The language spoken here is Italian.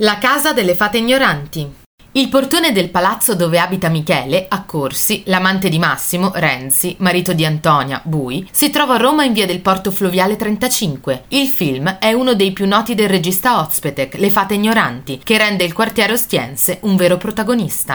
La casa delle fate ignoranti. Il portone del palazzo dove abita Michele, a Corsi, l'amante di Massimo, Renzi, marito di Antonia, Bui, si trova a Roma in via del Porto Fluviale 35. Il film è uno dei più noti del regista Ozpetek, Le fate ignoranti, che rende il quartiere ostiense un vero protagonista.